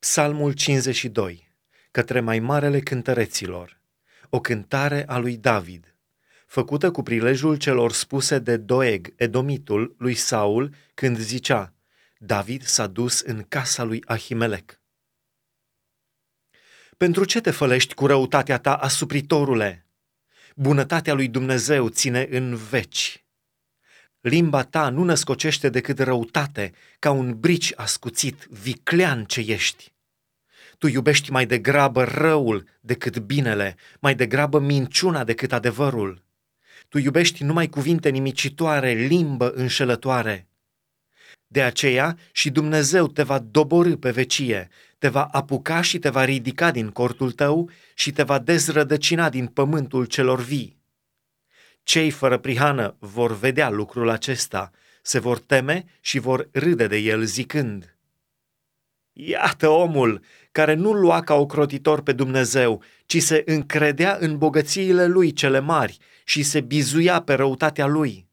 Psalmul 52, către mai marele cântăreților, o cântare a lui David, făcută cu prilejul celor spuse de Doeg, edomitul, lui Saul, când zicea, David s-a dus în casa lui Ahimelec. Pentru ce te fălești cu răutatea ta, asupritorule? Bunătatea lui Dumnezeu ține în veci. Limba ta nu născocește decât răutate, ca un brici ascuțit, viclean ce ești. Tu iubești mai degrabă răul decât binele, mai degrabă minciuna decât adevărul. Tu iubești numai cuvinte nimicitoare, limbă înșelătoare. De aceea și Dumnezeu te va doborâ pe vecie, te va apuca și te va ridica din cortul tău și te va dezrădăcina din pământul celor vii. Cei fără prihană vor vedea lucrul acesta, se vor teme și vor râde de el zicând, Iată omul care nu lua ca ocrotitor pe Dumnezeu, ci se încredea în bogățiile lui cele mari și se bizuia pe răutatea lui.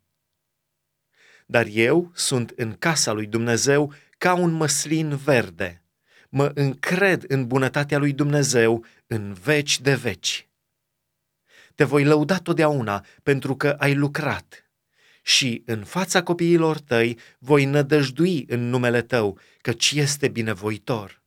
Dar eu sunt în casa lui Dumnezeu ca un măslin verde. Mă încred în bunătatea lui Dumnezeu în veci de veci. Te voi lăuda totdeauna pentru că ai lucrat și în fața copiilor tăi voi nădăjdui în numele tău, căci este binevoitor.